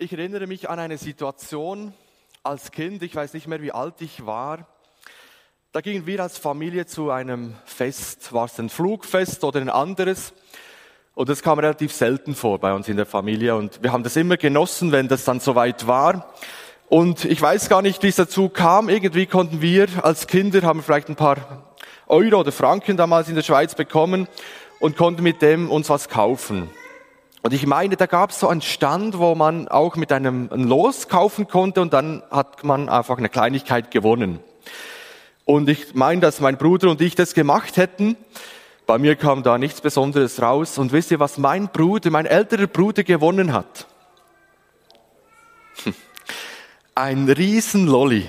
Ich erinnere mich an eine Situation als Kind, ich weiß nicht mehr, wie alt ich war. Da gingen wir als Familie zu einem Fest, war es ein Flugfest oder ein anderes. Und das kam relativ selten vor bei uns in der Familie. Und wir haben das immer genossen, wenn das dann soweit war. Und ich weiß gar nicht, wie es dazu kam. Irgendwie konnten wir als Kinder, haben vielleicht ein paar Euro oder Franken damals in der Schweiz bekommen und konnten mit dem uns was kaufen. Und ich meine, da gab es so einen Stand, wo man auch mit einem Los kaufen konnte und dann hat man einfach eine Kleinigkeit gewonnen. Und ich meine, dass mein Bruder und ich das gemacht hätten. Bei mir kam da nichts Besonderes raus. Und wisst ihr, was mein Bruder, mein älterer Bruder gewonnen hat? Ein riesen Lolli.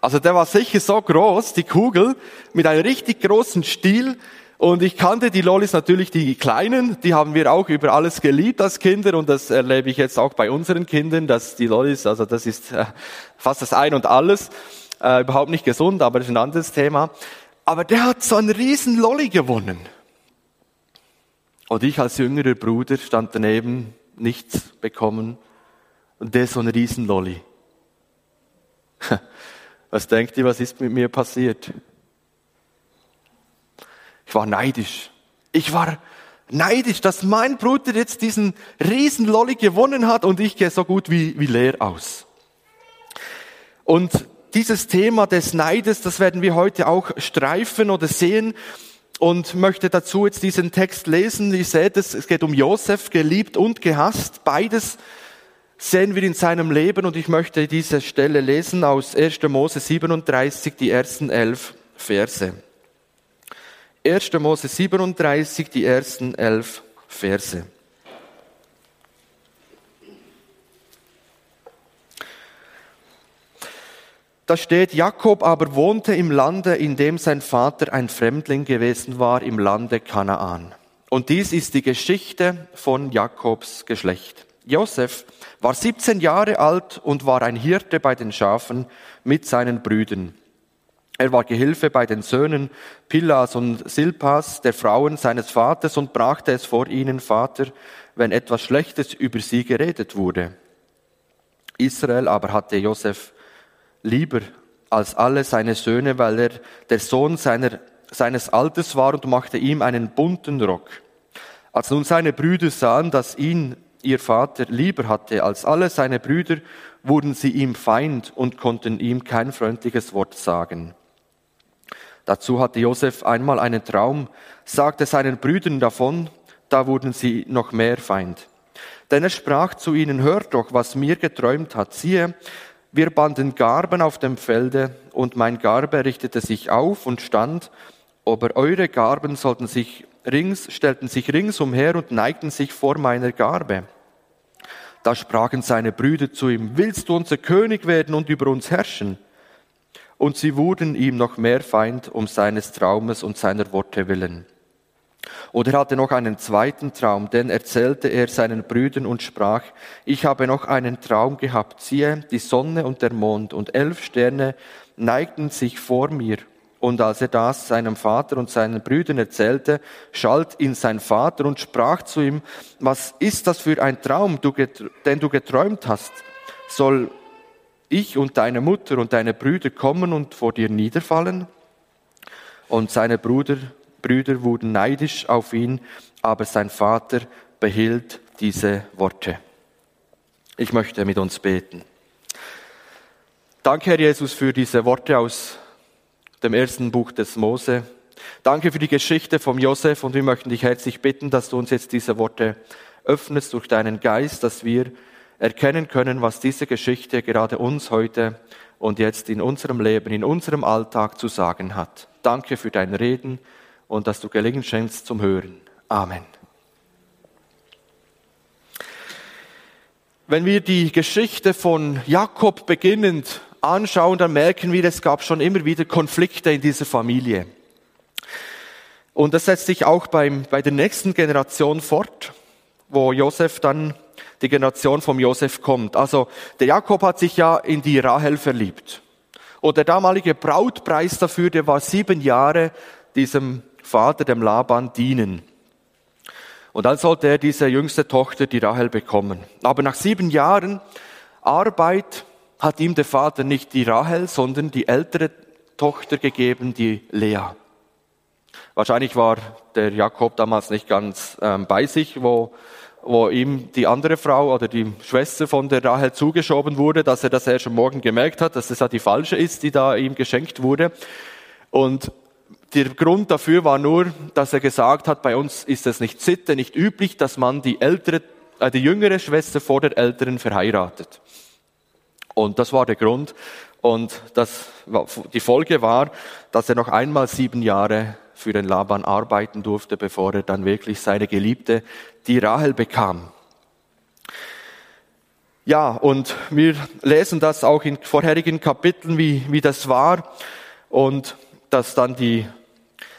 Also der war sicher so groß, die Kugel, mit einem richtig großen Stiel und ich kannte die Lollis natürlich, die kleinen, die haben wir auch über alles geliebt als Kinder und das erlebe ich jetzt auch bei unseren Kindern, dass die Lollis, also das ist äh, fast das Ein und Alles, äh, überhaupt nicht gesund, aber das ist ein anderes Thema. Aber der hat so einen riesen Lolli gewonnen. Und ich als jüngerer Bruder stand daneben, nichts bekommen und der so ein riesen Lolli. Was denkt ihr, was ist mit mir passiert? Ich war neidisch. Ich war neidisch, dass mein Bruder jetzt diesen riesen Lolli gewonnen hat und ich gehe so gut wie, wie leer aus. Und dieses Thema des Neides, das werden wir heute auch streifen oder sehen und möchte dazu jetzt diesen Text lesen. Ihr seht es, es geht um Josef, geliebt und gehasst. Beides sehen wir in seinem Leben und ich möchte diese Stelle lesen aus 1. Mose 37, die ersten elf Verse. 1. Mose 37, die ersten elf Verse. Da steht, Jakob aber wohnte im Lande, in dem sein Vater ein Fremdling gewesen war, im Lande Kanaan. Und dies ist die Geschichte von Jakobs Geschlecht. Josef war 17 Jahre alt und war ein Hirte bei den Schafen mit seinen Brüdern. Er war Gehilfe bei den Söhnen Pillas und Silpas, der Frauen seines Vaters, und brachte es vor ihnen, Vater, wenn etwas Schlechtes über sie geredet wurde. Israel aber hatte Josef lieber als alle seine Söhne, weil er der Sohn seiner, seines Alters war und machte ihm einen bunten Rock. Als nun seine Brüder sahen, dass ihn ihr Vater lieber hatte als alle seine Brüder, wurden sie ihm Feind und konnten ihm kein freundliches Wort sagen. Dazu hatte Josef einmal einen Traum, sagte seinen Brüdern davon, da wurden sie noch mehr Feind. Denn er sprach zu ihnen, hört doch, was mir geträumt hat. Siehe, wir banden Garben auf dem Felde, und mein Garbe richtete sich auf und stand, aber eure Garben sollten sich rings, stellten sich ringsumher und neigten sich vor meiner Garbe. Da sprachen seine Brüder zu ihm, willst du unser König werden und über uns herrschen? Und sie wurden ihm noch mehr Feind um seines Traumes und seiner Worte willen. Und er hatte noch einen zweiten Traum, den erzählte er seinen Brüdern und sprach, ich habe noch einen Traum gehabt, siehe, die Sonne und der Mond und elf Sterne neigten sich vor mir. Und als er das seinem Vater und seinen Brüdern erzählte, schalt ihn sein Vater und sprach zu ihm, was ist das für ein Traum, den du geträumt hast? Soll ich und deine Mutter und deine Brüder kommen und vor dir niederfallen? Und seine Brüder, Brüder wurden neidisch auf ihn, aber sein Vater behielt diese Worte. Ich möchte mit uns beten. Danke, Herr Jesus, für diese Worte aus dem ersten Buch des Mose. Danke für die Geschichte vom Josef und wir möchten dich herzlich bitten, dass du uns jetzt diese Worte öffnest durch deinen Geist, dass wir erkennen können, was diese Geschichte gerade uns heute und jetzt in unserem Leben, in unserem Alltag zu sagen hat. Danke für dein Reden und dass du Gelingen schenkst zum Hören. Amen. Wenn wir die Geschichte von Jakob beginnend anschauen, dann merken wir, es gab schon immer wieder Konflikte in dieser Familie. Und das setzt sich auch beim, bei der nächsten Generation fort, wo Josef dann die Generation vom Josef kommt. Also der Jakob hat sich ja in die Rahel verliebt. Und der damalige Brautpreis dafür, der war sieben Jahre diesem Vater, dem Laban, dienen. Und dann sollte er diese jüngste Tochter, die Rahel, bekommen. Aber nach sieben Jahren Arbeit hat ihm der Vater nicht die Rahel, sondern die ältere Tochter gegeben, die Lea. Wahrscheinlich war der Jakob damals nicht ganz ähm, bei sich, wo, wo ihm die andere Frau oder die Schwester von der Rahel zugeschoben wurde, dass er das erst am Morgen gemerkt hat, dass es ja die falsche ist, die da ihm geschenkt wurde. Und der Grund dafür war nur, dass er gesagt hat, bei uns ist es nicht Sitte, nicht üblich, dass man die ältere, äh, die jüngere Schwester vor der älteren verheiratet. Und das war der Grund. Und das, die Folge war, dass er noch einmal sieben Jahre für den Laban arbeiten durfte, bevor er dann wirklich seine Geliebte, die Rahel, bekam. Ja, und wir lesen das auch in vorherigen Kapiteln, wie, wie das war. Und dass dann die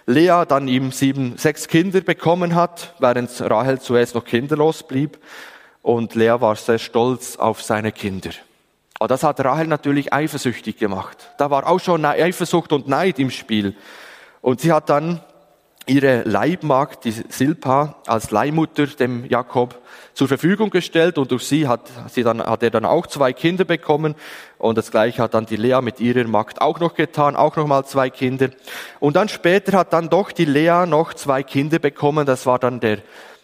Lea dann ihm sieben, sechs Kinder bekommen hat, während Rahel zuerst noch kinderlos blieb. Und Lea war sehr stolz auf seine Kinder. Aber das hat Rahel natürlich eifersüchtig gemacht. Da war auch schon Eifersucht und Neid im Spiel. Und sie hat dann ihre Leibmagd, die Silpa, als Leihmutter dem Jakob zur Verfügung gestellt und durch sie hat, sie dann, hat er dann auch zwei Kinder bekommen und das gleiche hat dann die Lea mit ihrer Magd auch noch getan, auch noch mal zwei Kinder. Und dann später hat dann doch die Lea noch zwei Kinder bekommen, das war dann der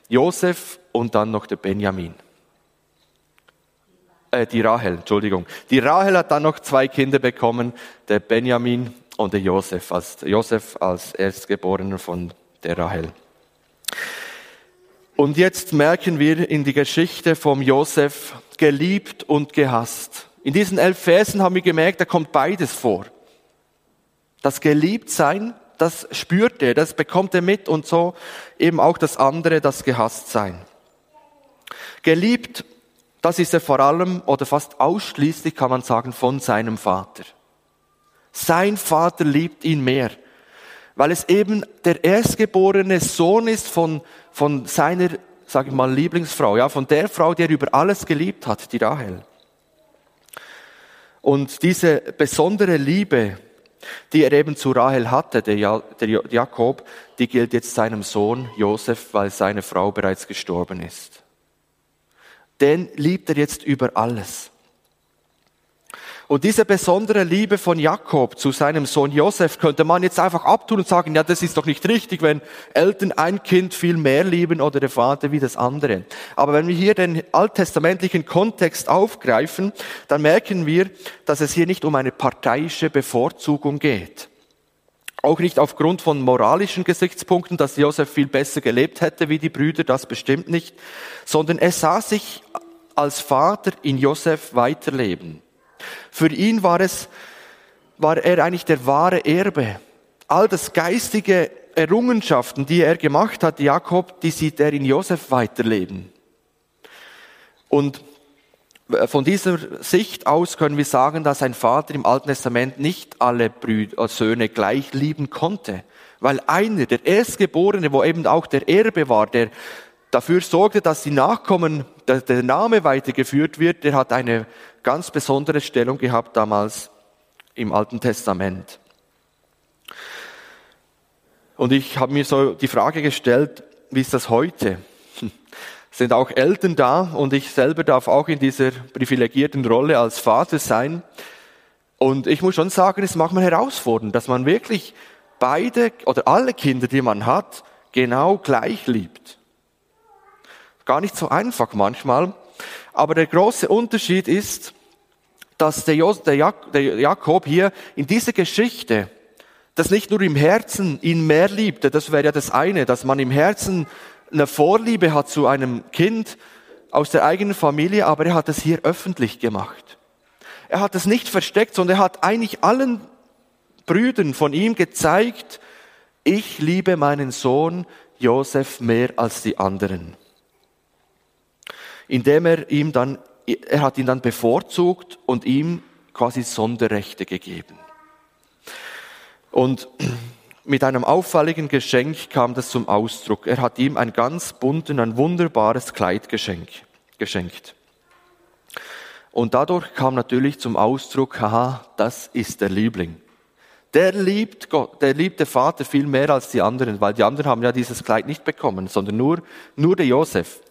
Josef und dann noch der Benjamin. Äh, die Rahel, Entschuldigung. Die Rahel hat dann noch zwei Kinder bekommen, der Benjamin und der Josef, als Josef als Erstgeborener von der Rahel. Und jetzt merken wir in die Geschichte vom Josef geliebt und gehasst. In diesen elf Versen haben wir gemerkt, da kommt beides vor. Das Geliebtsein, das spürt er, das bekommt er mit und so eben auch das andere, das Gehasstsein. Geliebt, das ist er vor allem oder fast ausschließlich, kann man sagen, von seinem Vater. Sein Vater liebt ihn mehr, weil es eben der erstgeborene Sohn ist von, von seiner, sage ich mal, Lieblingsfrau, ja, von der Frau, die er über alles geliebt hat, die Rahel. Und diese besondere Liebe, die er eben zu Rahel hatte, der, der Jakob, die gilt jetzt seinem Sohn Josef, weil seine Frau bereits gestorben ist. Den liebt er jetzt über alles. Und diese besondere Liebe von Jakob zu seinem Sohn Josef könnte man jetzt einfach abtun und sagen, ja, das ist doch nicht richtig, wenn Eltern ein Kind viel mehr lieben oder der Vater wie das andere. Aber wenn wir hier den alttestamentlichen Kontext aufgreifen, dann merken wir, dass es hier nicht um eine parteiische Bevorzugung geht. Auch nicht aufgrund von moralischen Gesichtspunkten, dass Josef viel besser gelebt hätte wie die Brüder, das bestimmt nicht, sondern er sah sich als Vater in Josef weiterleben. Für ihn war es, war er eigentlich der wahre Erbe. All das geistige Errungenschaften, die er gemacht hat, Jakob, die sieht er in Josef weiterleben. Und von dieser Sicht aus können wir sagen, dass ein Vater im Alten Testament nicht alle Brüder, Söhne gleich lieben konnte. Weil einer, der Erstgeborene, wo eben auch der Erbe war, der dafür sorgte, dass die Nachkommen, dass der Name weitergeführt wird, der hat eine ganz besondere Stellung gehabt damals im Alten Testament. Und ich habe mir so die Frage gestellt, wie ist das heute? Sind auch Eltern da und ich selber darf auch in dieser privilegierten Rolle als Vater sein. Und ich muss schon sagen, es macht man herausfordernd, dass man wirklich beide oder alle Kinder, die man hat, genau gleich liebt. Gar nicht so einfach manchmal. Aber der große Unterschied ist, dass der, Jakob hier in dieser Geschichte das nicht nur im Herzen ihn mehr liebte, das wäre ja das eine, dass man im Herzen eine Vorliebe hat zu einem Kind aus der eigenen Familie, aber er hat es hier öffentlich gemacht. Er hat es nicht versteckt, sondern er hat eigentlich allen Brüdern von ihm gezeigt, ich liebe meinen Sohn Josef mehr als die anderen indem er ihm dann, er hat ihn dann bevorzugt und ihm quasi Sonderrechte gegeben. Und mit einem auffälligen Geschenk kam das zum Ausdruck. Er hat ihm ein ganz bunten, ein wunderbares Kleid geschenkt. Und dadurch kam natürlich zum Ausdruck, haha, das ist der Liebling. Der liebt Gott, der liebt der Vater viel mehr als die anderen, weil die anderen haben ja dieses Kleid nicht bekommen, sondern nur, nur der Josef.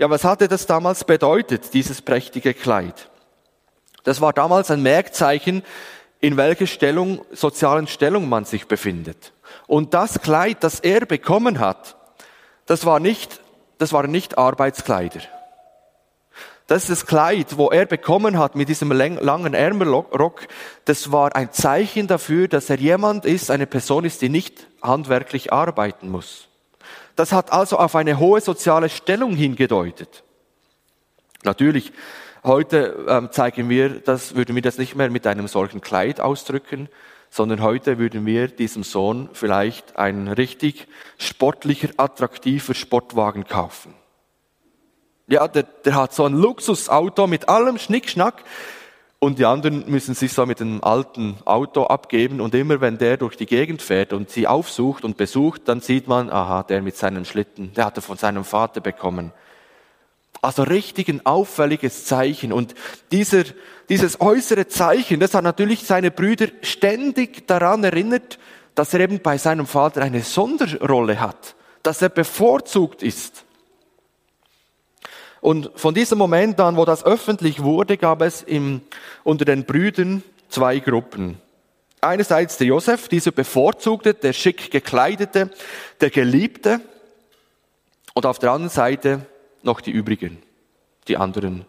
Ja, was hatte das damals bedeutet, dieses prächtige Kleid? Das war damals ein Merkzeichen, in welcher Stellung, sozialen Stellung man sich befindet. Und das Kleid, das er bekommen hat, das war nicht, das waren nicht Arbeitskleider. Das ist das Kleid, wo er bekommen hat mit diesem langen Ärmelrock. Das war ein Zeichen dafür, dass er jemand ist, eine Person ist, die nicht handwerklich arbeiten muss. Das hat also auf eine hohe soziale Stellung hingedeutet. Natürlich, heute ähm, zeigen wir, das würden wir das nicht mehr mit einem solchen Kleid ausdrücken, sondern heute würden wir diesem Sohn vielleicht einen richtig sportlicher, attraktiver Sportwagen kaufen. Ja, der, der hat so ein Luxusauto mit allem Schnickschnack und die anderen müssen sich so mit einem alten Auto abgeben und immer wenn der durch die Gegend fährt und sie aufsucht und besucht, dann sieht man, aha, der mit seinen Schlitten, der hat er von seinem Vater bekommen. Also richtig ein auffälliges Zeichen. Und dieser, dieses äußere Zeichen, das hat natürlich seine Brüder ständig daran erinnert, dass er eben bei seinem Vater eine Sonderrolle hat, dass er bevorzugt ist. Und von diesem Moment an, wo das öffentlich wurde, gab es im, unter den Brüdern zwei Gruppen. Einerseits der Josef, dieser bevorzugte, der schick gekleidete, der Geliebte. Und auf der anderen Seite noch die übrigen, die anderen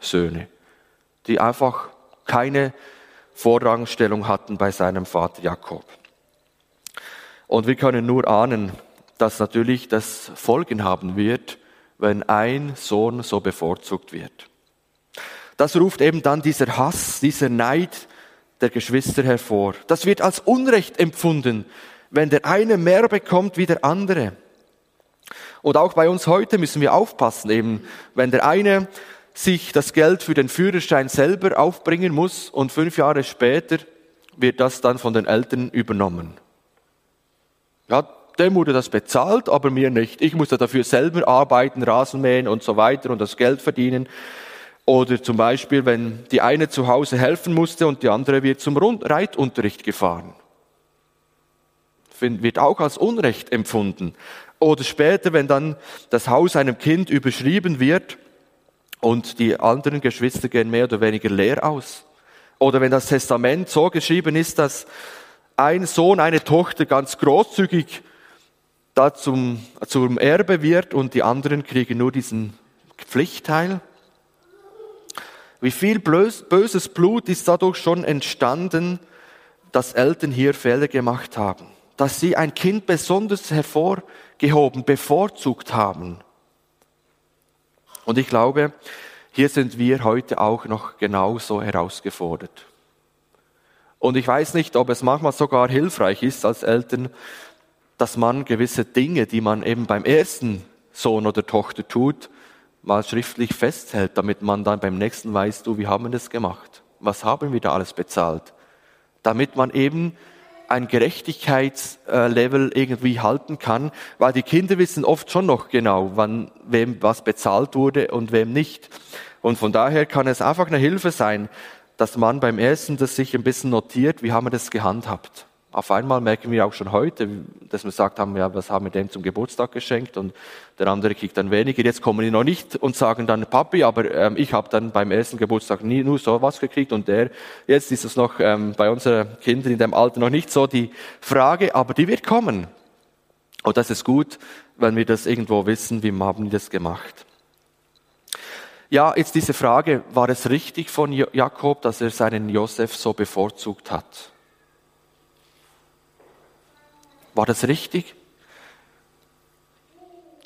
Söhne, die einfach keine Vorrangstellung hatten bei seinem Vater Jakob. Und wir können nur ahnen, dass natürlich das Folgen haben wird, wenn ein Sohn so bevorzugt wird. Das ruft eben dann dieser Hass, dieser Neid der Geschwister hervor. Das wird als Unrecht empfunden, wenn der eine mehr bekommt wie der andere. Und auch bei uns heute müssen wir aufpassen, eben, wenn der eine sich das Geld für den Führerschein selber aufbringen muss und fünf Jahre später wird das dann von den Eltern übernommen. Ja, dem wurde das bezahlt, aber mir nicht. Ich musste dafür selber arbeiten, Rasen mähen und so weiter und das Geld verdienen. Oder zum Beispiel, wenn die eine zu Hause helfen musste und die andere wird zum Reitunterricht gefahren. Wird auch als Unrecht empfunden. Oder später, wenn dann das Haus einem Kind überschrieben wird und die anderen Geschwister gehen mehr oder weniger leer aus. Oder wenn das Testament so geschrieben ist, dass ein Sohn, eine Tochter ganz großzügig da zum, zum Erbe wird und die anderen kriegen nur diesen Pflichtteil. Wie viel böses Blut ist dadurch schon entstanden, dass Eltern hier Fehler gemacht haben, dass sie ein Kind besonders hervorgehoben, bevorzugt haben. Und ich glaube, hier sind wir heute auch noch genauso herausgefordert. Und ich weiß nicht, ob es manchmal sogar hilfreich ist als Eltern, dass man gewisse Dinge, die man eben beim ersten Sohn oder Tochter tut, mal schriftlich festhält, damit man dann beim nächsten weiß, du, wie haben wir das gemacht? Was haben wir da alles bezahlt? Damit man eben ein Gerechtigkeitslevel irgendwie halten kann, weil die Kinder wissen oft schon noch genau, wann wem was bezahlt wurde und wem nicht. Und von daher kann es einfach eine Hilfe sein, dass man beim ersten das sich ein bisschen notiert, wie haben wir das gehandhabt. Auf einmal merken wir auch schon heute, dass wir gesagt haben, ja, was haben wir dem zum Geburtstag geschenkt und der andere kriegt dann weniger. Jetzt kommen die noch nicht und sagen dann, Papi, aber ähm, ich habe dann beim ersten Geburtstag nie nur so was gekriegt und der, jetzt ist es noch ähm, bei unseren Kindern in dem Alter noch nicht so die Frage, aber die wird kommen. Und das ist gut, wenn wir das irgendwo wissen, wie haben die das gemacht. Ja, jetzt diese Frage, war es richtig von Jakob, dass er seinen Josef so bevorzugt hat? War das richtig?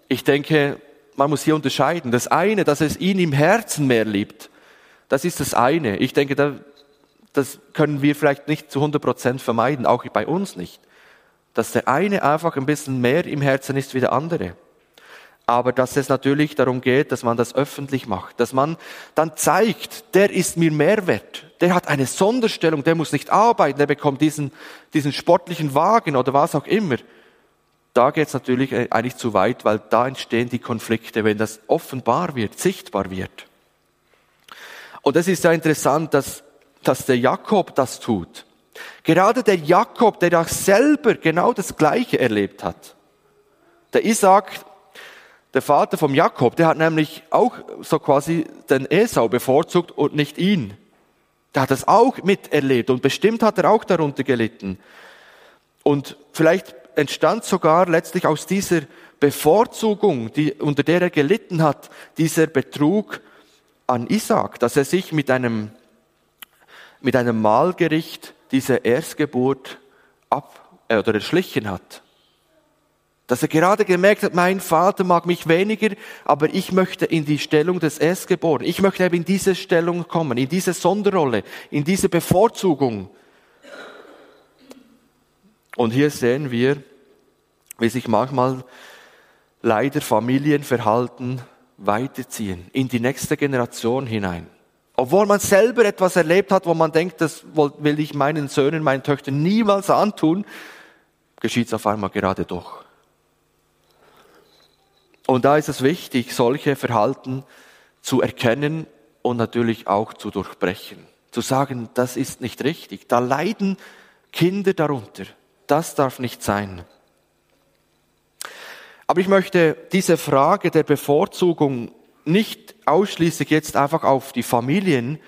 Ich denke, man muss hier unterscheiden. Das eine, dass es ihn im Herzen mehr liebt, das ist das eine. Ich denke, das können wir vielleicht nicht zu 100 Prozent vermeiden, auch bei uns nicht. Dass der eine einfach ein bisschen mehr im Herzen ist wie der andere aber dass es natürlich darum geht, dass man das öffentlich macht, dass man dann zeigt, der ist mir Mehrwert, der hat eine Sonderstellung, der muss nicht arbeiten, der bekommt diesen, diesen sportlichen Wagen oder was auch immer. Da geht es natürlich äh, eigentlich zu weit, weil da entstehen die Konflikte, wenn das offenbar wird, sichtbar wird. Und es ist ja interessant, dass, dass der Jakob das tut. Gerade der Jakob, der auch selber genau das Gleiche erlebt hat. Der Isaac, der Vater vom Jakob, der hat nämlich auch so quasi den Esau bevorzugt und nicht ihn. Der hat das auch miterlebt und bestimmt hat er auch darunter gelitten. Und vielleicht entstand sogar letztlich aus dieser Bevorzugung, die, unter der er gelitten hat, dieser Betrug an Isaac, dass er sich mit einem, mit einem Mahlgericht diese Erstgeburt ab äh, oder erschlichen hat. Dass er gerade gemerkt hat, mein Vater mag mich weniger, aber ich möchte in die Stellung des Erstgeborenen. Ich möchte eben in diese Stellung kommen, in diese Sonderrolle, in diese Bevorzugung. Und hier sehen wir, wie sich manchmal leider Familienverhalten weiterziehen, in die nächste Generation hinein. Obwohl man selber etwas erlebt hat, wo man denkt, das will ich meinen Söhnen, meinen Töchtern niemals antun, geschieht es auf einmal gerade doch. Und da ist es wichtig, solche Verhalten zu erkennen und natürlich auch zu durchbrechen. Zu sagen, das ist nicht richtig. Da leiden Kinder darunter. Das darf nicht sein. Aber ich möchte diese Frage der Bevorzugung nicht ausschließlich jetzt einfach auf die Familien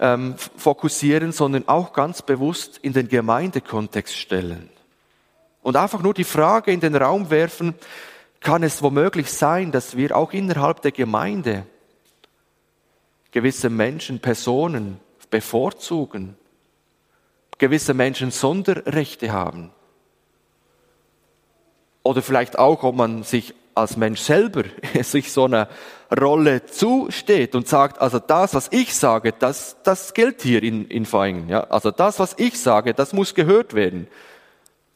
ähm, fokussieren, sondern auch ganz bewusst in den Gemeindekontext stellen. Und einfach nur die Frage in den Raum werfen, kann es womöglich sein, dass wir auch innerhalb der Gemeinde gewisse Menschen, Personen bevorzugen, gewisse Menschen Sonderrechte haben? Oder vielleicht auch, ob man sich als Mensch selber sich so eine Rolle zusteht und sagt, also das, was ich sage, das, das gilt hier in, in Feigen. Ja? Also das, was ich sage, das muss gehört werden.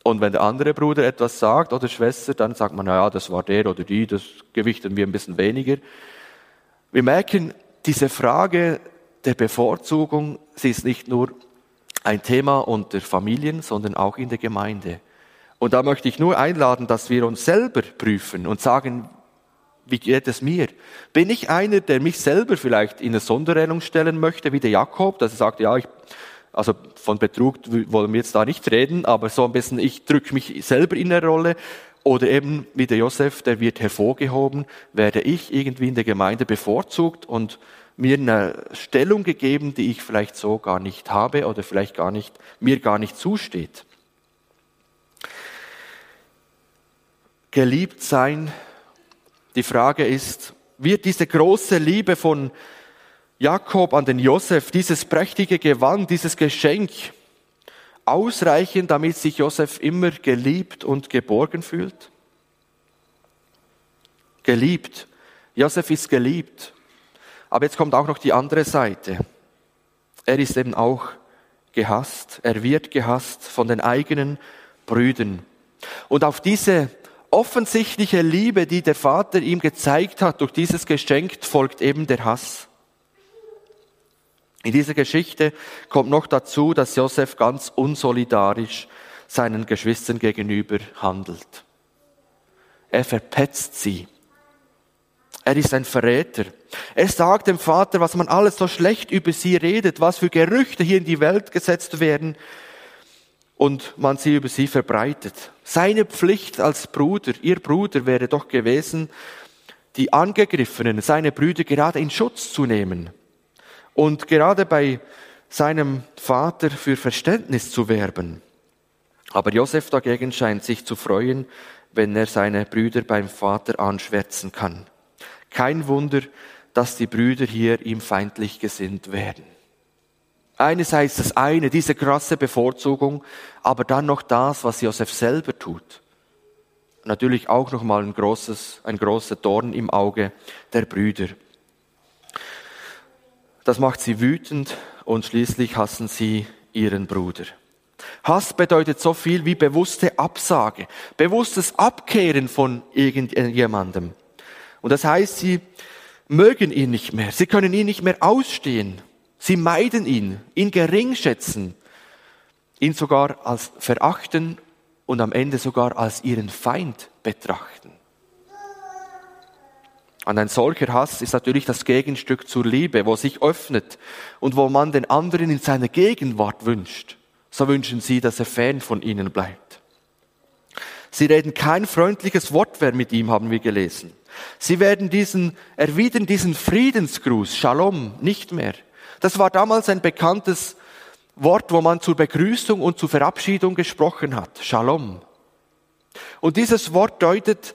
Und wenn der andere Bruder etwas sagt oder Schwester, dann sagt man, naja, das war der oder die, das gewichten wir ein bisschen weniger. Wir merken, diese Frage der Bevorzugung, sie ist nicht nur ein Thema unter Familien, sondern auch in der Gemeinde. Und da möchte ich nur einladen, dass wir uns selber prüfen und sagen, wie geht es mir? Bin ich einer, der mich selber vielleicht in eine Sonderstellung stellen möchte, wie der Jakob, dass er sagt, ja, ich, also von Betrug wollen wir jetzt da nicht reden, aber so ein bisschen, ich drücke mich selber in eine Rolle. Oder eben wie der Josef, der wird hervorgehoben, werde ich irgendwie in der Gemeinde bevorzugt und mir eine Stellung gegeben, die ich vielleicht so gar nicht habe oder vielleicht gar nicht, mir gar nicht zusteht. geliebt sein. Die Frage ist, wird diese große Liebe von Jakob an den Josef, dieses prächtige Gewand, dieses Geschenk ausreichen, damit sich Josef immer geliebt und geborgen fühlt? Geliebt. Josef ist geliebt. Aber jetzt kommt auch noch die andere Seite. Er ist eben auch gehasst. Er wird gehasst von den eigenen Brüdern. Und auf diese offensichtliche Liebe, die der Vater ihm gezeigt hat durch dieses Geschenk, folgt eben der Hass. In dieser Geschichte kommt noch dazu, dass Josef ganz unsolidarisch seinen Geschwistern gegenüber handelt. Er verpetzt sie. Er ist ein Verräter. Er sagt dem Vater, was man alles so schlecht über sie redet, was für Gerüchte hier in die Welt gesetzt werden und man sie über sie verbreitet. Seine Pflicht als Bruder, ihr Bruder wäre doch gewesen, die Angegriffenen, seine Brüder gerade in Schutz zu nehmen und gerade bei seinem Vater für Verständnis zu werben. Aber Josef dagegen scheint sich zu freuen, wenn er seine Brüder beim Vater anschwärzen kann. Kein Wunder, dass die Brüder hier ihm feindlich gesinnt werden. Einerseits das eine, diese krasse Bevorzugung, aber dann noch das, was Josef selber tut. Natürlich auch nochmal ein großes, ein großer Dorn im Auge der Brüder. Das macht sie wütend und schließlich hassen sie ihren Bruder. Hass bedeutet so viel wie bewusste Absage, bewusstes Abkehren von irgendjemandem. Und das heißt, sie mögen ihn nicht mehr, sie können ihn nicht mehr ausstehen. Sie meiden ihn, ihn gering schätzen, ihn sogar als verachten und am Ende sogar als ihren Feind betrachten. Und ein solcher Hass ist natürlich das Gegenstück zur Liebe, wo sich öffnet und wo man den anderen in seiner Gegenwart wünscht, so wünschen sie, dass er fern von ihnen bleibt. Sie reden kein freundliches Wort mehr mit ihm, haben wir gelesen. Sie werden diesen, erwidern diesen Friedensgruß, Shalom, nicht mehr. Das war damals ein bekanntes Wort, wo man zur Begrüßung und zur Verabschiedung gesprochen hat. Shalom. Und dieses Wort deutet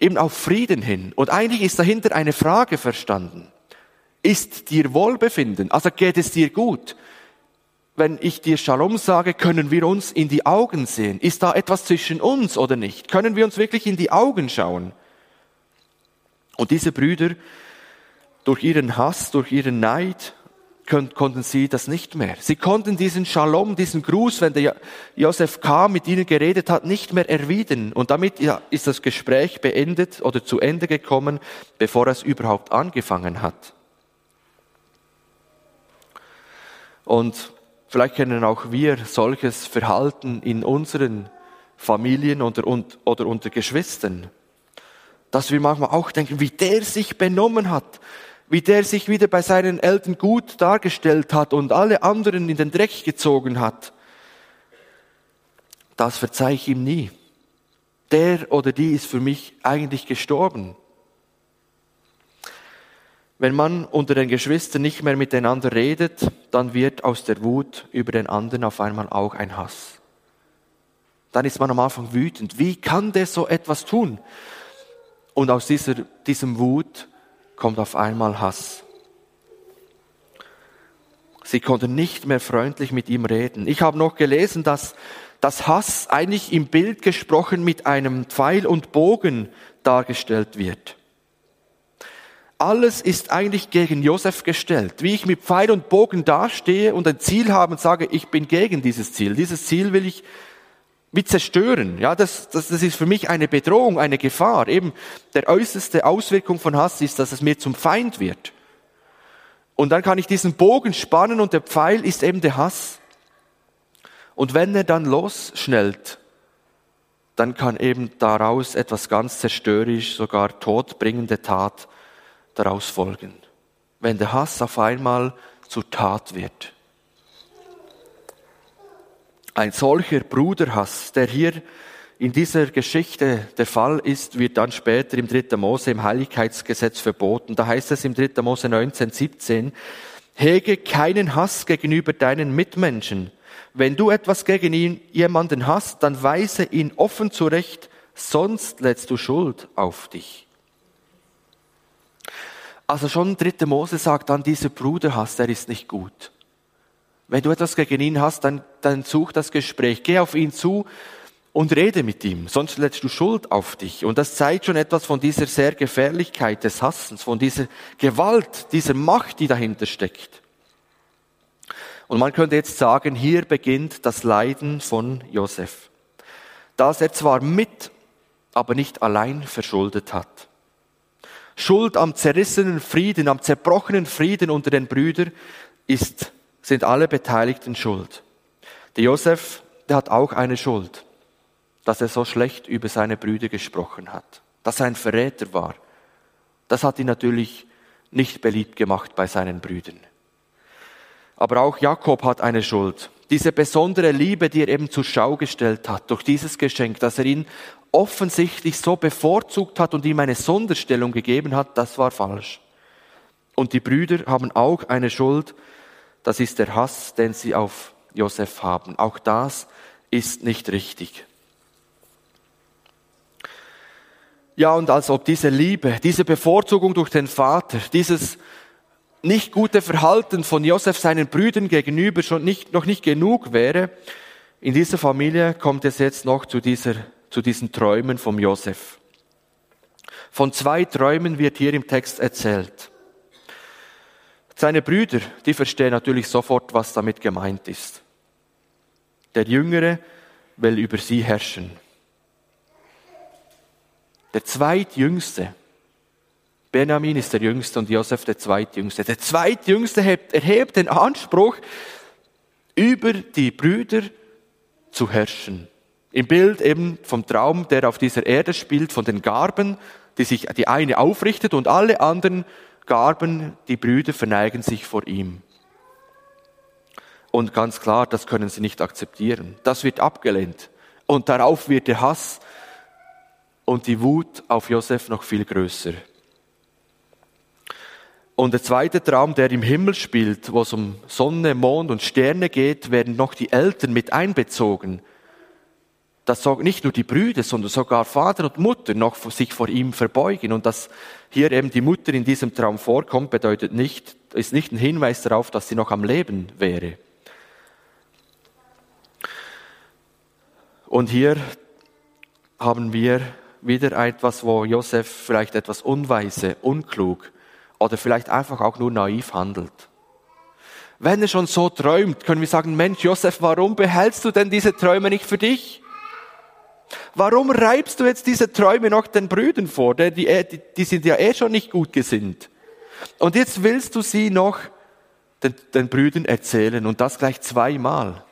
eben auf Frieden hin. Und eigentlich ist dahinter eine Frage verstanden. Ist dir Wohlbefinden? Also geht es dir gut? Wenn ich dir Shalom sage, können wir uns in die Augen sehen. Ist da etwas zwischen uns oder nicht? Können wir uns wirklich in die Augen schauen? Und diese Brüder, durch ihren Hass, durch ihren Neid, konnten sie das nicht mehr. Sie konnten diesen Shalom, diesen Gruß, wenn der Josef kam, mit ihnen geredet hat, nicht mehr erwidern. Und damit ist das Gespräch beendet oder zu Ende gekommen, bevor es überhaupt angefangen hat. Und vielleicht kennen auch wir solches Verhalten in unseren Familien oder, oder unter Geschwistern, dass wir manchmal auch denken, wie der sich benommen hat, wie der sich wieder bei seinen Eltern gut dargestellt hat und alle anderen in den Dreck gezogen hat, das verzeih ich ihm nie. Der oder die ist für mich eigentlich gestorben. Wenn man unter den Geschwistern nicht mehr miteinander redet, dann wird aus der Wut über den anderen auf einmal auch ein Hass. Dann ist man am Anfang wütend. Wie kann der so etwas tun? Und aus dieser, diesem Wut kommt auf einmal Hass. Sie konnten nicht mehr freundlich mit ihm reden. Ich habe noch gelesen, dass das Hass eigentlich im Bild gesprochen mit einem Pfeil und Bogen dargestellt wird. Alles ist eigentlich gegen Josef gestellt. Wie ich mit Pfeil und Bogen dastehe und ein Ziel habe und sage, ich bin gegen dieses Ziel. Dieses Ziel will ich wie zerstören. Ja, das, das, das ist für mich eine Bedrohung, eine Gefahr. Eben der äußerste Auswirkung von Hass ist, dass es mir zum Feind wird. Und dann kann ich diesen Bogen spannen und der Pfeil ist eben der Hass. Und wenn er dann losschnellt, dann kann eben daraus etwas ganz zerstörerisch, sogar todbringende Tat daraus folgen. Wenn der Hass auf einmal zur Tat wird. Ein solcher Bruderhass, der hier in dieser Geschichte der Fall ist, wird dann später im 3. Mose im Heiligkeitsgesetz verboten. Da heißt es im 3. Mose 19, 17, hege keinen Hass gegenüber deinen Mitmenschen. Wenn du etwas gegen ihn, jemanden hast, dann weise ihn offen zurecht, sonst lädst du Schuld auf dich. Also schon 3. Mose sagt dann, dieser Bruderhass, der ist nicht gut. Wenn du etwas gegen ihn hast, dann, dann such das Gespräch. Geh auf ihn zu und rede mit ihm, sonst lädst du Schuld auf dich. Und das zeigt schon etwas von dieser sehr Gefährlichkeit des Hassens, von dieser Gewalt, dieser Macht, die dahinter steckt. Und man könnte jetzt sagen, hier beginnt das Leiden von Josef, dass er zwar mit, aber nicht allein verschuldet hat. Schuld am zerrissenen Frieden, am zerbrochenen Frieden unter den Brüdern ist sind alle Beteiligten schuld. Der Josef, der hat auch eine Schuld, dass er so schlecht über seine Brüder gesprochen hat, dass er ein Verräter war. Das hat ihn natürlich nicht beliebt gemacht bei seinen Brüdern. Aber auch Jakob hat eine Schuld. Diese besondere Liebe, die er eben zur Schau gestellt hat, durch dieses Geschenk, dass er ihn offensichtlich so bevorzugt hat und ihm eine Sonderstellung gegeben hat, das war falsch. Und die Brüder haben auch eine Schuld, das ist der Hass, den sie auf Josef haben. Auch das ist nicht richtig. Ja, und als ob diese Liebe, diese Bevorzugung durch den Vater, dieses nicht gute Verhalten von Josef seinen Brüdern gegenüber schon nicht, noch nicht genug wäre, in dieser Familie kommt es jetzt noch zu, dieser, zu diesen Träumen vom Josef. Von zwei Träumen wird hier im Text erzählt. Seine Brüder, die verstehen natürlich sofort, was damit gemeint ist. Der Jüngere will über sie herrschen. Der zweitjüngste, Benjamin ist der Jüngste und Josef der zweitjüngste. Der zweitjüngste erhebt den Anspruch, über die Brüder zu herrschen. Im Bild eben vom Traum, der auf dieser Erde spielt, von den Garben, die sich die eine aufrichtet und alle anderen Garben, die Brüder verneigen sich vor ihm. Und ganz klar, das können sie nicht akzeptieren. Das wird abgelehnt. Und darauf wird der Hass und die Wut auf Josef noch viel größer. Und der zweite Traum, der im Himmel spielt, wo es um Sonne, Mond und Sterne geht, werden noch die Eltern mit einbezogen. Dass nicht nur die Brüder, sondern sogar Vater und Mutter noch sich vor ihm verbeugen. Und dass hier eben die Mutter in diesem Traum vorkommt, bedeutet nicht, ist nicht ein Hinweis darauf, dass sie noch am Leben wäre. Und hier haben wir wieder etwas, wo Josef vielleicht etwas unweise, unklug oder vielleicht einfach auch nur naiv handelt. Wenn er schon so träumt, können wir sagen, Mensch, Josef, warum behältst du denn diese Träume nicht für dich? Warum reibst du jetzt diese Träume noch den Brüdern vor? Die, die, die sind ja eh schon nicht gut gesinnt. Und jetzt willst du sie noch den, den Brüdern erzählen und das gleich zweimal.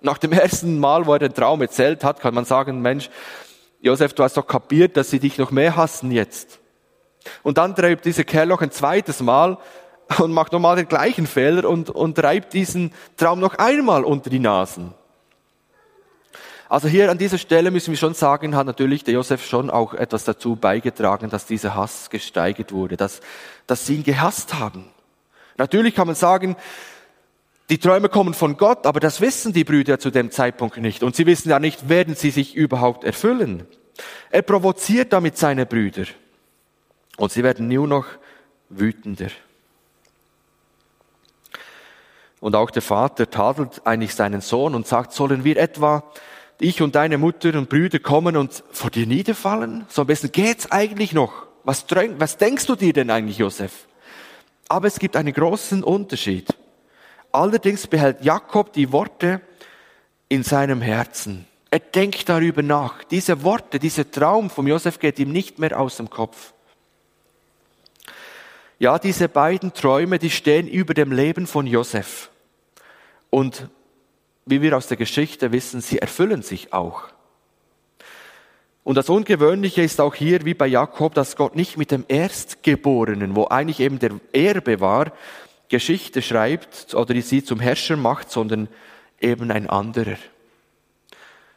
Nach dem ersten Mal, wo er den Traum erzählt hat, kann man sagen, Mensch, Josef, du hast doch kapiert, dass sie dich noch mehr hassen jetzt. Und dann treibt dieser Kerl noch ein zweites Mal und macht nochmal den gleichen Fehler und, und treibt diesen Traum noch einmal unter die Nasen. Also hier an dieser Stelle müssen wir schon sagen, hat natürlich der Josef schon auch etwas dazu beigetragen, dass dieser Hass gesteigert wurde, dass, dass sie ihn gehasst haben. Natürlich kann man sagen, die Träume kommen von Gott, aber das wissen die Brüder zu dem Zeitpunkt nicht. Und sie wissen ja nicht, werden sie sich überhaupt erfüllen. Er provoziert damit seine Brüder. Und sie werden nur noch wütender. Und auch der Vater tadelt eigentlich seinen Sohn und sagt, sollen wir etwa ich und deine Mutter und Brüder kommen und vor dir niederfallen? So am besten geht's eigentlich noch. Was, was denkst du dir denn eigentlich, Josef? Aber es gibt einen großen Unterschied. Allerdings behält Jakob die Worte in seinem Herzen. Er denkt darüber nach. Diese Worte, dieser Traum von Josef geht ihm nicht mehr aus dem Kopf. Ja, diese beiden Träume, die stehen über dem Leben von Josef. Und wie wir aus der Geschichte wissen, sie erfüllen sich auch. Und das Ungewöhnliche ist auch hier, wie bei Jakob, dass Gott nicht mit dem Erstgeborenen, wo eigentlich eben der Erbe war, Geschichte schreibt oder sie zum Herrscher macht, sondern eben ein anderer.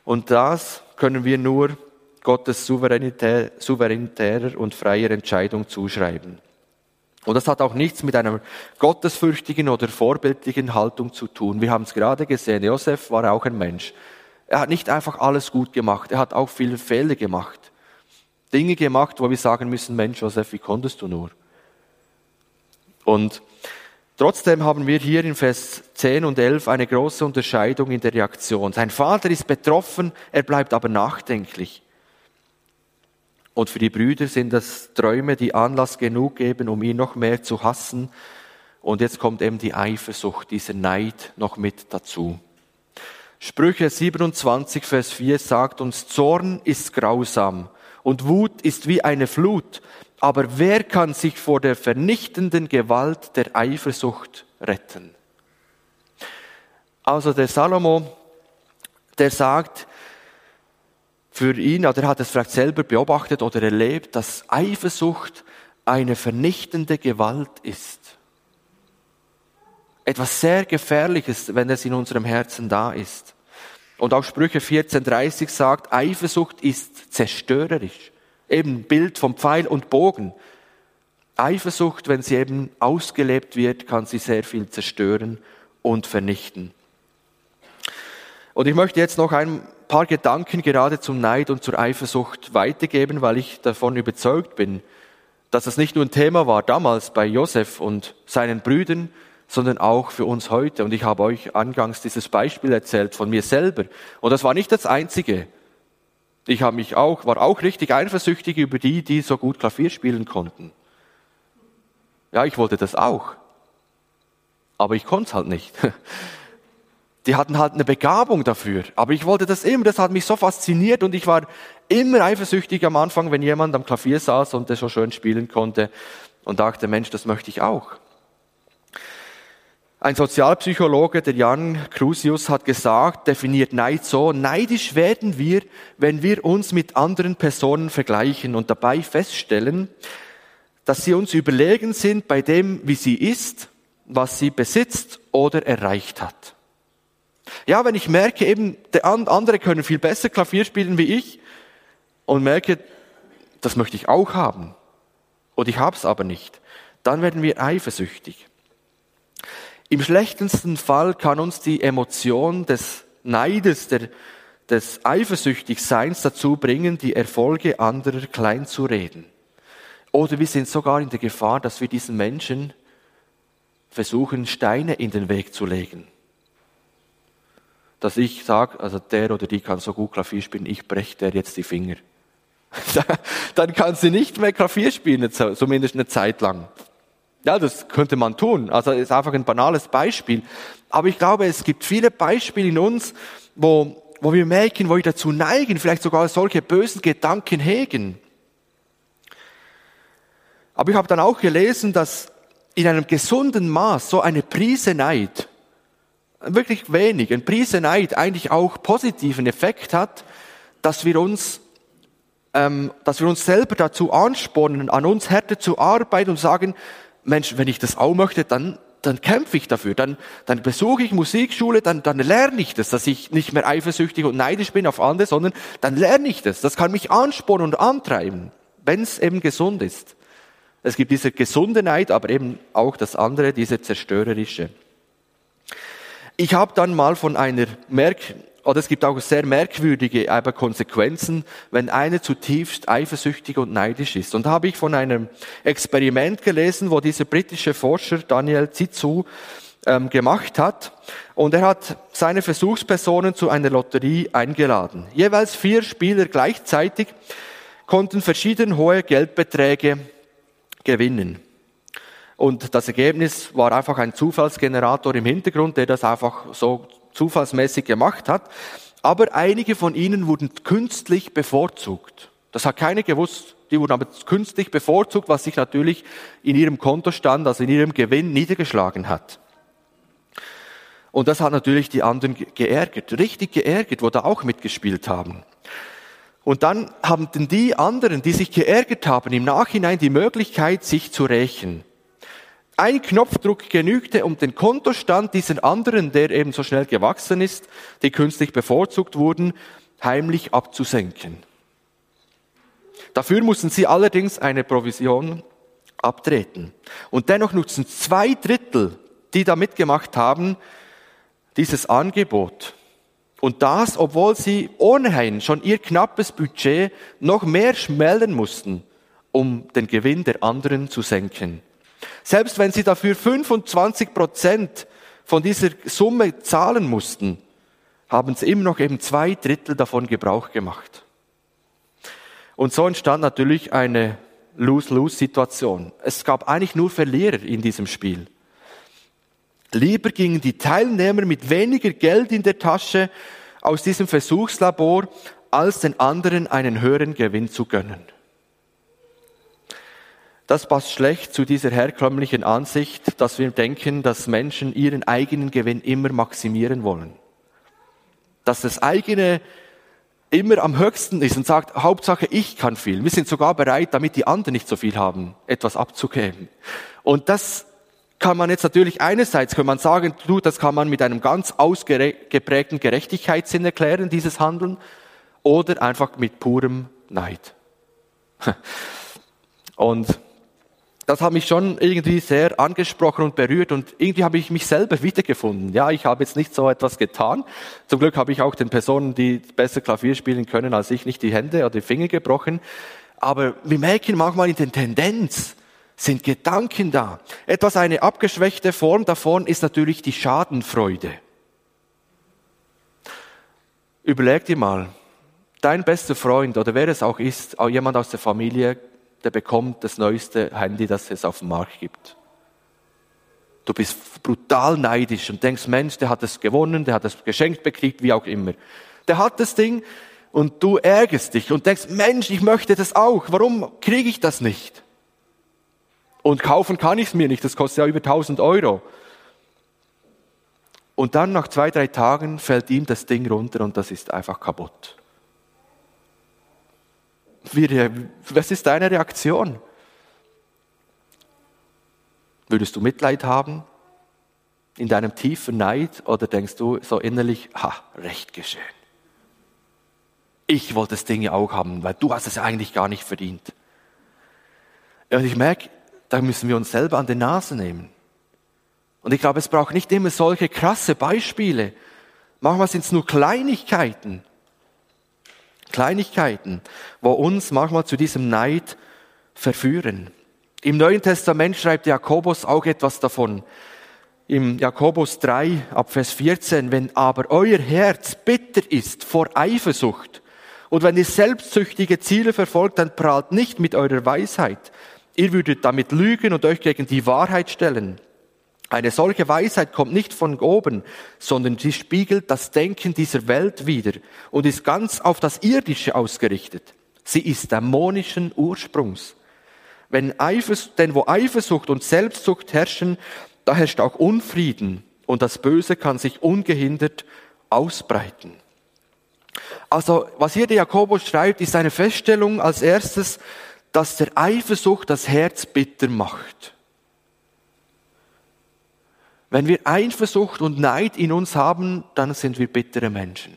Und das können wir nur Gottes souveränitär, souveränitärer und freier Entscheidung zuschreiben. Und das hat auch nichts mit einer gottesfürchtigen oder vorbildlichen Haltung zu tun. Wir haben es gerade gesehen, Josef war auch ein Mensch. Er hat nicht einfach alles gut gemacht, er hat auch viele Fehler gemacht. Dinge gemacht, wo wir sagen müssen, Mensch, Josef, wie konntest du nur? Und trotzdem haben wir hier in Vers 10 und 11 eine große Unterscheidung in der Reaktion. Sein Vater ist betroffen, er bleibt aber nachdenklich. Und für die Brüder sind das Träume, die Anlass genug geben, um ihn noch mehr zu hassen. Und jetzt kommt eben die Eifersucht, dieser Neid noch mit dazu. Sprüche 27, Vers 4 sagt uns, Zorn ist grausam und Wut ist wie eine Flut, aber wer kann sich vor der vernichtenden Gewalt der Eifersucht retten? Also der Salomo, der sagt, für ihn, oder er hat es vielleicht selber beobachtet oder erlebt, dass Eifersucht eine vernichtende Gewalt ist. Etwas sehr Gefährliches, wenn es in unserem Herzen da ist. Und auch Sprüche 14.30 sagt, Eifersucht ist zerstörerisch. Eben Bild vom Pfeil und Bogen. Eifersucht, wenn sie eben ausgelebt wird, kann sie sehr viel zerstören und vernichten. Und ich möchte jetzt noch ein paar Gedanken gerade zum Neid und zur Eifersucht weitergeben, weil ich davon überzeugt bin, dass es nicht nur ein Thema war damals bei Josef und seinen Brüdern, sondern auch für uns heute. Und ich habe euch angangs dieses Beispiel erzählt von mir selber. Und das war nicht das einzige. Ich habe mich auch, war auch richtig eifersüchtig über die, die so gut Klavier spielen konnten. Ja, ich wollte das auch. Aber ich konnte es halt nicht. die hatten halt eine Begabung dafür. Aber ich wollte das immer, das hat mich so fasziniert und ich war immer eifersüchtig am Anfang, wenn jemand am Klavier saß und das so schön spielen konnte und dachte, Mensch, das möchte ich auch. Ein Sozialpsychologe, der Jan Crusius, hat gesagt, definiert Neid so, neidisch werden wir, wenn wir uns mit anderen Personen vergleichen und dabei feststellen, dass sie uns überlegen sind bei dem, wie sie ist, was sie besitzt oder erreicht hat. Ja, wenn ich merke, eben, der andere können viel besser Klavier spielen wie ich und merke, das möchte ich auch haben und ich habe es aber nicht, dann werden wir eifersüchtig. Im schlechtesten Fall kann uns die Emotion des Neides, der, des Eifersüchtigseins dazu bringen, die Erfolge anderer klein zu reden. Oder wir sind sogar in der Gefahr, dass wir diesen Menschen versuchen, Steine in den Weg zu legen. Dass ich sage, also der oder die kann so gut Klavier spielen, ich breche der jetzt die Finger. Dann kann sie nicht mehr Klavier spielen, zumindest eine Zeit lang. Ja, das könnte man tun. Also ist einfach ein banales Beispiel. Aber ich glaube, es gibt viele Beispiele in uns, wo, wo wir merken, wo wir dazu neigen, vielleicht sogar solche bösen Gedanken hegen. Aber ich habe dann auch gelesen, dass in einem gesunden Maß so eine Prise Neid, wirklich wenig, ein Prise Neid eigentlich auch positiven Effekt hat, dass wir uns ähm, dass wir uns selber dazu anspornen, an uns härter zu arbeiten und sagen, Mensch, wenn ich das auch möchte, dann, dann kämpfe ich dafür, dann, dann besuche ich Musikschule, dann, dann lerne ich das, dass ich nicht mehr eifersüchtig und neidisch bin auf andere, sondern dann lerne ich das. Das kann mich anspornen und antreiben, wenn es eben gesund ist. Es gibt diese gesunde Neid, aber eben auch das andere, diese zerstörerische. Ich habe dann mal von einer Merk oder es gibt auch sehr merkwürdige aber Konsequenzen, wenn einer zutiefst eifersüchtig und neidisch ist. Und da habe ich von einem Experiment gelesen, wo dieser britische Forscher Daniel Zizou ähm, gemacht hat. Und er hat seine Versuchspersonen zu einer Lotterie eingeladen. Jeweils vier Spieler gleichzeitig konnten verschieden hohe Geldbeträge gewinnen. Und das Ergebnis war einfach ein Zufallsgenerator im Hintergrund, der das einfach so zufallsmäßig gemacht hat. Aber einige von ihnen wurden künstlich bevorzugt. Das hat keiner gewusst. Die wurden aber künstlich bevorzugt, was sich natürlich in ihrem Kontostand, also in ihrem Gewinn niedergeschlagen hat. Und das hat natürlich die anderen geärgert, richtig geärgert, wo da auch mitgespielt haben. Und dann haben denn die anderen, die sich geärgert haben, im Nachhinein die Möglichkeit, sich zu rächen. Ein Knopfdruck genügte, um den Kontostand dieser anderen, der eben so schnell gewachsen ist, die künstlich bevorzugt wurden, heimlich abzusenken. Dafür mussten sie allerdings eine Provision abtreten. Und dennoch nutzen zwei Drittel, die da mitgemacht haben, dieses Angebot. Und das, obwohl sie ohnehin schon ihr knappes Budget noch mehr schmälern mussten, um den Gewinn der anderen zu senken. Selbst wenn sie dafür 25 Prozent von dieser Summe zahlen mussten, haben sie immer noch eben zwei Drittel davon Gebrauch gemacht. Und so entstand natürlich eine Lose-Lose-Situation. Es gab eigentlich nur Verlierer in diesem Spiel. Lieber gingen die Teilnehmer mit weniger Geld in der Tasche aus diesem Versuchslabor, als den anderen einen höheren Gewinn zu gönnen. Das passt schlecht zu dieser herkömmlichen Ansicht, dass wir denken, dass Menschen ihren eigenen Gewinn immer maximieren wollen. Dass das eigene immer am höchsten ist und sagt, Hauptsache ich kann viel. Wir sind sogar bereit, damit die anderen nicht so viel haben, etwas abzugeben. Und das kann man jetzt natürlich einerseits, kann man sagen, du, das kann man mit einem ganz ausgeprägten Gerechtigkeitssinn erklären, dieses Handeln, oder einfach mit purem Neid. Und das hat mich schon irgendwie sehr angesprochen und berührt und irgendwie habe ich mich selber wiedergefunden. Ja, ich habe jetzt nicht so etwas getan. Zum Glück habe ich auch den Personen, die besser Klavier spielen können als ich, nicht die Hände oder die Finger gebrochen. Aber wir merken manchmal in der Tendenz, sind Gedanken da. Etwas eine abgeschwächte Form davon ist natürlich die Schadenfreude. Überleg dir mal, dein bester Freund oder wer es auch ist, auch jemand aus der Familie, der bekommt das neueste Handy, das es auf dem Markt gibt. Du bist brutal neidisch und denkst, Mensch, der hat es gewonnen, der hat es geschenkt bekriegt, wie auch immer. Der hat das Ding und du ärgerst dich und denkst, Mensch, ich möchte das auch. Warum kriege ich das nicht? Und kaufen kann ich es mir nicht, das kostet ja über 1000 Euro. Und dann nach zwei, drei Tagen fällt ihm das Ding runter und das ist einfach kaputt. Was ist deine Reaktion? Würdest du Mitleid haben? in deinem tiefen Neid oder denkst du so innerlich, ha, recht geschehen. Ich wollte das Ding ja auch haben, weil du hast es eigentlich gar nicht verdient. Und ich merke, da müssen wir uns selber an die Nase nehmen. Und ich glaube, es braucht nicht immer solche krasse Beispiele. Manchmal sind es nur Kleinigkeiten. Kleinigkeiten, wo uns manchmal zu diesem Neid verführen. Im Neuen Testament schreibt Jakobus auch etwas davon. Im Jakobus 3 ab Vers 14, wenn aber euer Herz bitter ist vor Eifersucht und wenn ihr selbstsüchtige Ziele verfolgt, dann prahlt nicht mit eurer Weisheit. Ihr würdet damit lügen und euch gegen die Wahrheit stellen. Eine solche Weisheit kommt nicht von oben, sondern sie spiegelt das Denken dieser Welt wider und ist ganz auf das Irdische ausgerichtet. Sie ist dämonischen Ursprungs. Wenn Eifers, denn wo Eifersucht und Selbstsucht herrschen, da herrscht auch Unfrieden und das Böse kann sich ungehindert ausbreiten. Also, was hier der Jakobus schreibt, ist eine Feststellung als erstes, dass der Eifersucht das Herz bitter macht. Wenn wir Eifersucht und Neid in uns haben, dann sind wir bittere Menschen.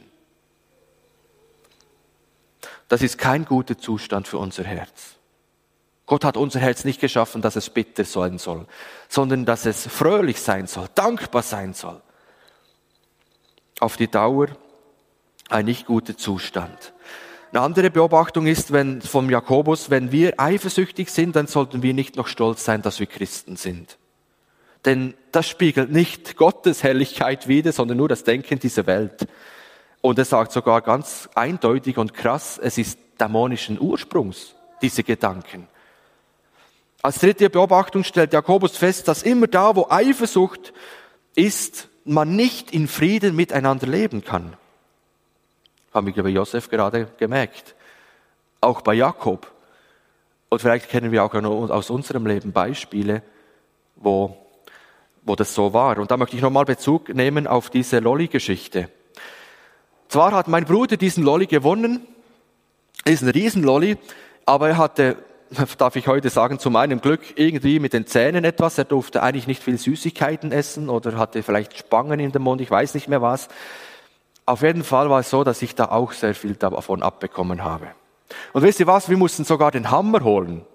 Das ist kein guter Zustand für unser Herz. Gott hat unser Herz nicht geschaffen, dass es bitter sein soll, sondern dass es fröhlich sein soll, dankbar sein soll. Auf die Dauer ein nicht guter Zustand. Eine andere Beobachtung ist, wenn, vom Jakobus, wenn wir eifersüchtig sind, dann sollten wir nicht noch stolz sein, dass wir Christen sind. Denn das spiegelt nicht Gottes Herrlichkeit wider, sondern nur das Denken dieser Welt. Und er sagt sogar ganz eindeutig und krass, es ist dämonischen Ursprungs, diese Gedanken. Als dritte Beobachtung stellt Jakobus fest, dass immer da, wo Eifersucht ist, man nicht in Frieden miteinander leben kann. Haben wir bei Josef gerade gemerkt. Auch bei Jakob. Und vielleicht kennen wir auch aus unserem Leben Beispiele, wo wo das so war. Und da möchte ich nochmal Bezug nehmen auf diese Lolli-Geschichte. Zwar hat mein Bruder diesen Lolli gewonnen, ist ein Riesenlolli, aber er hatte, darf ich heute sagen, zu meinem Glück irgendwie mit den Zähnen etwas. Er durfte eigentlich nicht viel Süßigkeiten essen oder hatte vielleicht Spangen in dem Mund, ich weiß nicht mehr was. Auf jeden Fall war es so, dass ich da auch sehr viel davon abbekommen habe. Und wisst ihr was, wir mussten sogar den Hammer holen.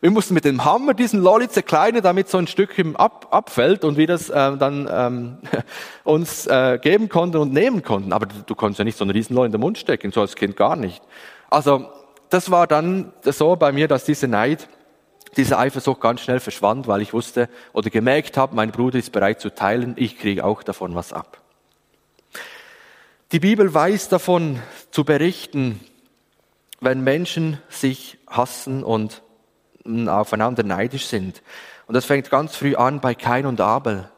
Wir mussten mit dem Hammer diesen Lolli zerkleinern, damit so ein Stückchen ab, abfällt und wir das äh, dann ähm, uns äh, geben konnten und nehmen konnten. Aber du, du konntest ja nicht so einen riesen Lolli in den Mund stecken, so als Kind gar nicht. Also das war dann so bei mir, dass diese Neid, diese Eifersucht ganz schnell verschwand, weil ich wusste oder gemerkt habe, mein Bruder ist bereit zu teilen, ich kriege auch davon was ab. Die Bibel weiß davon zu berichten, wenn Menschen sich hassen und aufeinander neidisch sind. Und das fängt ganz früh an bei Kain und Abel,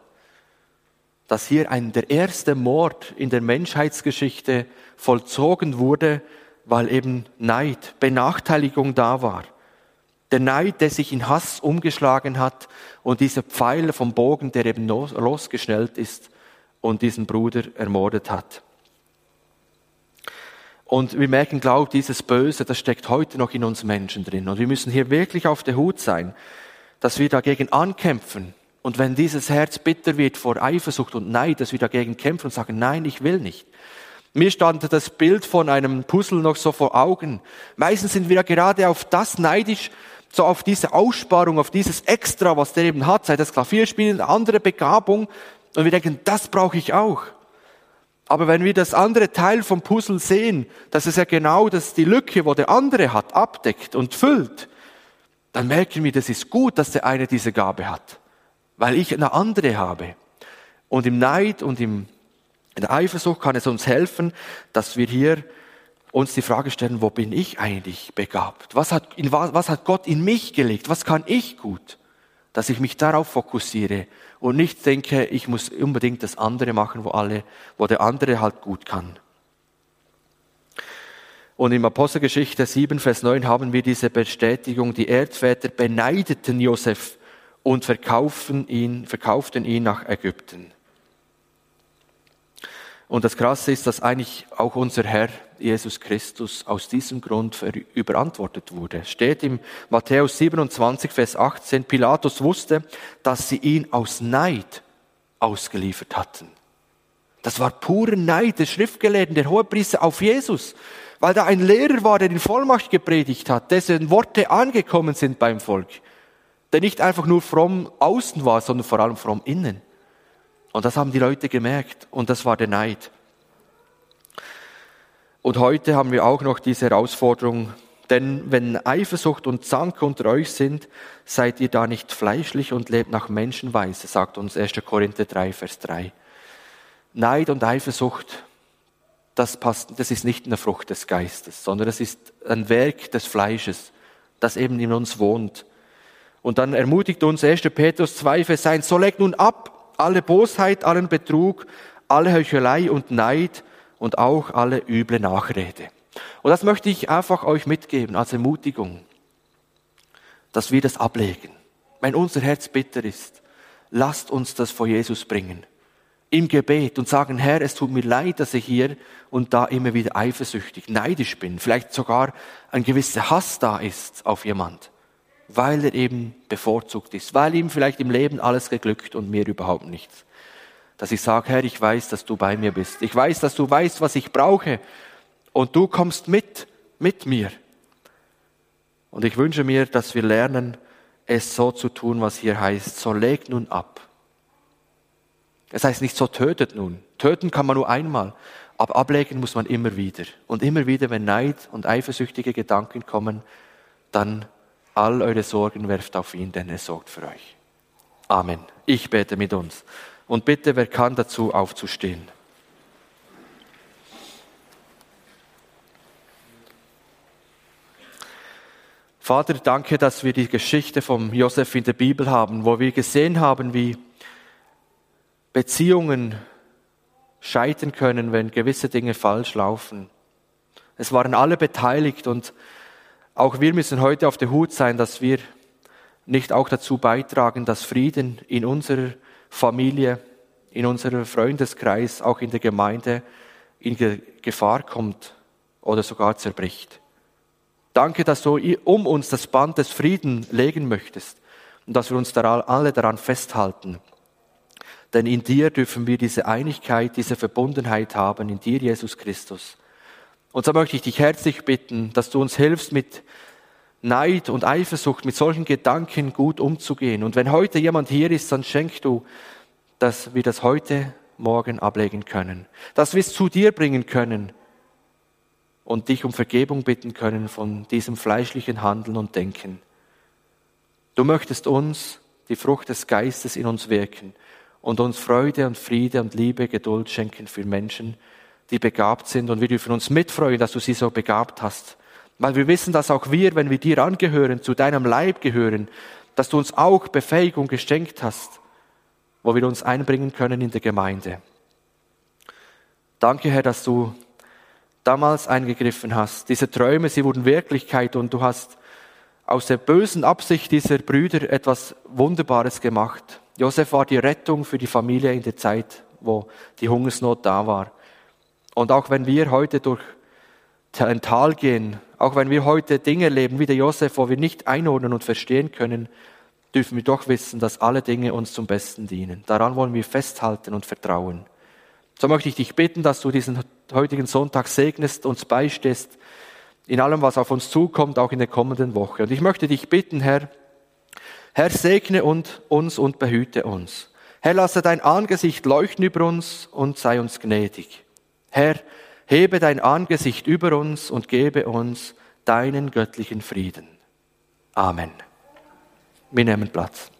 dass hier ein, der erste Mord in der Menschheitsgeschichte vollzogen wurde, weil eben Neid, Benachteiligung da war. Der Neid, der sich in Hass umgeschlagen hat und dieser Pfeil vom Bogen, der eben losgeschnellt ist und diesen Bruder ermordet hat. Und wir merken, glaube dieses Böse, das steckt heute noch in uns Menschen drin. Und wir müssen hier wirklich auf der Hut sein, dass wir dagegen ankämpfen. Und wenn dieses Herz bitter wird vor Eifersucht und Neid, dass wir dagegen kämpfen und sagen, nein, ich will nicht. Mir stand das Bild von einem Puzzle noch so vor Augen. Meistens sind wir ja gerade auf das neidisch, so auf diese Aussparung, auf dieses Extra, was der eben hat, sei das Klavierspielen, andere Begabung. Und wir denken, das brauche ich auch. Aber wenn wir das andere Teil vom Puzzle sehen, dass es ja genau das die Lücke, wo der andere hat, abdeckt und füllt, dann merken wir, das ist gut, dass der eine diese Gabe hat, weil ich eine andere habe. Und im Neid und im, in der Eifersucht kann es uns helfen, dass wir hier uns die Frage stellen, wo bin ich eigentlich begabt? Was hat, in, was hat Gott in mich gelegt? Was kann ich gut? Dass ich mich darauf fokussiere und nicht denke, ich muss unbedingt das andere machen, wo alle, wo der andere halt gut kann. Und im Apostelgeschichte 7, Vers 9 haben wir diese Bestätigung, die Erdväter beneideten Josef und verkauften ihn, verkauften ihn nach Ägypten. Und das Krasse ist, dass eigentlich auch unser Herr Jesus Christus aus diesem Grund überantwortet wurde. Steht im Matthäus 27, Vers 18, Pilatus wusste, dass sie ihn aus Neid ausgeliefert hatten. Das war purer Neid der Schriftgelehrten, der Hohepriester auf Jesus, weil da ein Lehrer war, der in Vollmacht gepredigt hat, dessen Worte angekommen sind beim Volk, der nicht einfach nur fromm außen war, sondern vor allem fromm innen. Und das haben die Leute gemerkt und das war der Neid. Und heute haben wir auch noch diese Herausforderung, denn wenn Eifersucht und Zank unter euch sind, seid ihr da nicht fleischlich und lebt nach Menschenweise, sagt uns 1. Korinther 3, Vers 3. Neid und Eifersucht, das, passt, das ist nicht eine Frucht des Geistes, sondern es ist ein Werk des Fleisches, das eben in uns wohnt. Und dann ermutigt uns 1. Petrus 2, Vers 1, so legt nun ab alle Bosheit, allen Betrug, alle Heuchelei und Neid und auch alle üble Nachrede. Und das möchte ich einfach euch mitgeben als Ermutigung, dass wir das ablegen. Wenn unser Herz bitter ist, lasst uns das vor Jesus bringen im Gebet und sagen, Herr, es tut mir leid, dass ich hier und da immer wieder eifersüchtig, neidisch bin, vielleicht sogar ein gewisser Hass da ist auf jemand, weil er eben bevorzugt ist, weil ihm vielleicht im Leben alles geglückt und mir überhaupt nichts. Dass ich sage, Herr, ich weiß, dass du bei mir bist. Ich weiß, dass du weißt, was ich brauche und du kommst mit, mit mir. Und ich wünsche mir, dass wir lernen, es so zu tun, was hier heißt, so leg nun ab das heißt nicht so tötet nun. Töten kann man nur einmal, aber ablegen muss man immer wieder. Und immer wieder, wenn Neid und eifersüchtige Gedanken kommen, dann all eure Sorgen werft auf ihn, denn er sorgt für euch. Amen. Ich bete mit uns. Und bitte, wer kann dazu aufzustehen? Vater, danke, dass wir die Geschichte vom Josef in der Bibel haben, wo wir gesehen haben, wie Beziehungen scheitern können, wenn gewisse Dinge falsch laufen. Es waren alle beteiligt und auch wir müssen heute auf der Hut sein, dass wir nicht auch dazu beitragen, dass Frieden in unserer Familie, in unserem Freundeskreis, auch in der Gemeinde in Gefahr kommt oder sogar zerbricht. Danke, dass du um uns das Band des Frieden legen möchtest und dass wir uns alle daran festhalten. Denn in dir dürfen wir diese Einigkeit, diese Verbundenheit haben, in dir, Jesus Christus. Und so möchte ich dich herzlich bitten, dass du uns hilfst, mit Neid und Eifersucht, mit solchen Gedanken gut umzugehen. Und wenn heute jemand hier ist, dann schenk du, dass wir das heute, morgen ablegen können. Dass wir es zu dir bringen können und dich um Vergebung bitten können von diesem fleischlichen Handeln und Denken. Du möchtest uns die Frucht des Geistes in uns wirken und uns Freude und Friede und Liebe, Geduld schenken für Menschen, die begabt sind. Und wir dürfen uns mitfreuen, dass du sie so begabt hast. Weil wir wissen, dass auch wir, wenn wir dir angehören, zu deinem Leib gehören, dass du uns auch Befähigung geschenkt hast, wo wir uns einbringen können in der Gemeinde. Danke, Herr, dass du damals eingegriffen hast. Diese Träume, sie wurden Wirklichkeit und du hast aus der bösen Absicht dieser Brüder etwas Wunderbares gemacht. Josef war die Rettung für die Familie in der Zeit, wo die Hungersnot da war. Und auch wenn wir heute durch ein Tal gehen, auch wenn wir heute Dinge erleben wie der Josef, wo wir nicht einordnen und verstehen können, dürfen wir doch wissen, dass alle Dinge uns zum Besten dienen. Daran wollen wir festhalten und vertrauen. So möchte ich dich bitten, dass du diesen heutigen Sonntag segnest, uns beistehst in allem, was auf uns zukommt, auch in der kommenden Woche. Und ich möchte dich bitten, Herr, Herr, segne und, uns und behüte uns. Herr, lasse dein Angesicht leuchten über uns und sei uns gnädig. Herr, hebe dein Angesicht über uns und gebe uns deinen göttlichen Frieden. Amen. Wir nehmen Platz.